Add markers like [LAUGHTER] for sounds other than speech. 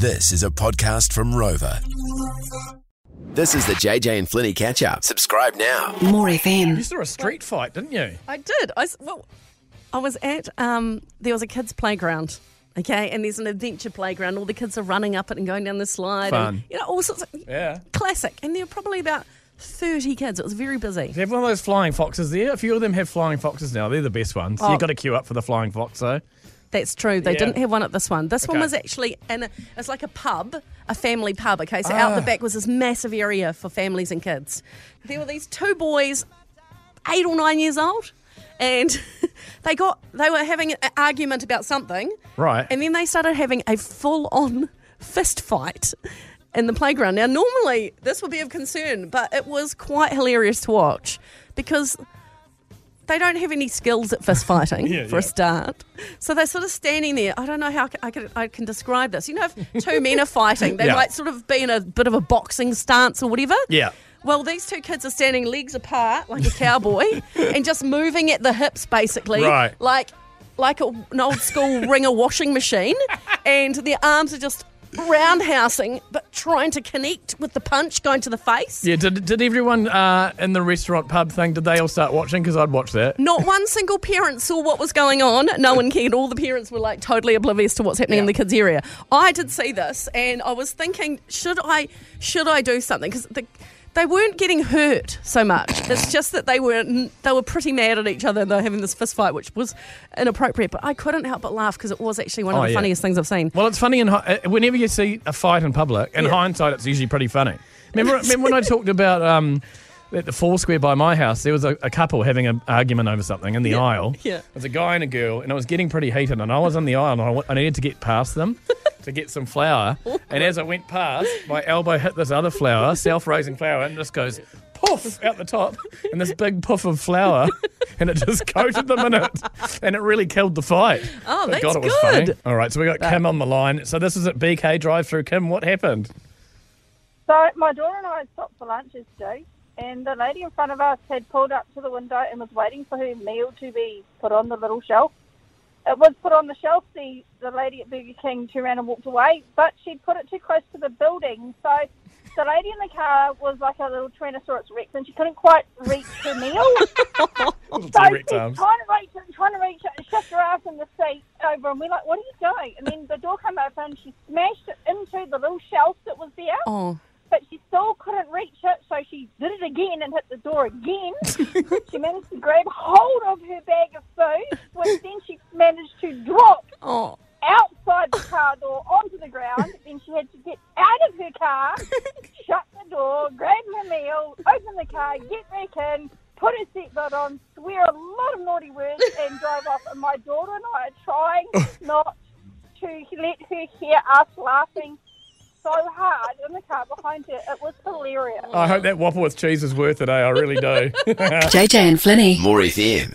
This is a podcast from Rova. This is the JJ and Flynny catch up. Subscribe now. More FM. You saw a street fight, didn't you? I did. I, s- well, I was at, um, there was a kids' playground. Okay, and there's an adventure playground. All the kids are running up it and going down the slide. Fun. And, you know, all sorts of Yeah. classic. And there were probably about 30 kids. It was very busy. They have one of those flying foxes there. A few of them have flying foxes now. They're the best ones. Oh. You've got to queue up for the flying fox, though. That's true. They Yeah. didn't have one at this one. This one Okay. was actually in a, it's like a pub, a family pub. Okay, so out the Ah. back was this massive area for families and kids. There were these two boys, eight or nine years old, and [LAUGHS] they got they were having an argument about something. Right. And then they started having a full on fist fight in the playground. Now, normally this would be of concern, but it was quite hilarious to watch because they don't have any skills at fist fighting [LAUGHS] Yeah, for yeah. a start. So they're sort of standing there. I don't know how I can, I can describe this. You know, if two men are fighting, they Yeah. might sort of be in a bit of a boxing stance or whatever. Yeah. Well, these two kids are standing legs apart like a cowboy [LAUGHS] and just moving at the hips, basically, Right. like like a, an old school wringer washing machine, [LAUGHS] and their arms are just roundhousing, but trying to connect with the punch going to the face. Yeah, did, did everyone uh, in the restaurant pub thing, did they all start watching? Because I'd watch that. Not one single parent saw what was going on. No one cared. All the parents were like totally oblivious to what's happening in the kids' area. I did see this, and I was thinking, should I, should I do something? Because the, they weren't getting hurt so much. It's just that they were they were pretty mad at each other. and They were having this fist fight, which was inappropriate. But I couldn't help but laugh because it was actually one of Oh, the yeah. funniest things I've seen. Well, it's funny in uh, whenever you see a fight in public. In Yeah. hindsight, it's usually pretty funny. Remember, remember when I talked about um, at the Foursquare by my house, there was a, a couple having an argument over something in the aisle. yeah. There's a guy and a girl, and it was getting pretty heated. And I was on the aisle, and I, I needed to get past them [LAUGHS] to get some flour. And as I went past, my elbow hit this other flour, self-raising flour, and just goes poof out the top, and this big puff of flour, and it just coated them in it, and it really killed the fight. Oh, But that's God, it was good. funny. All right, so we got Kim on the line. So this is at BK drive-through. Kim, what happened? So my daughter and I had stopped for lunch yesterday, and the lady in front of us had pulled up to the window and was waiting for her meal to be put on the little shelf. It was put on the shelf. The the lady at Burger King turned around and walked away, but she'd put it too close to the building. So the lady in the car was like a little Tyrannosaurus Rex, and she couldn't quite reach her meal. [LAUGHS] so she's trying to reach, it, trying to reach it, and shift her ass in the seat over, and we're like, "What are you doing?" And then the door came open, and she smashed it into the little shelf that was there Oh, but she still couldn't reach it, so she did it again and hit the door again. [LAUGHS] she managed to grab hold of her bag of food, which then she managed to drop oh. outside the car door onto the ground. Then she had to get out of her car, [LAUGHS] shut the door, grab her meal, open the car, get back in, put her seatbelt on, swear a lot of naughty words, and drive off. And my daughter and I are trying [LAUGHS] not to let her hear us laughing so hard in the car behind her. It was hilarious. I hope that waffle with cheese is worth it, eh? I really do. [LAUGHS] JJ and Flynny. More FM.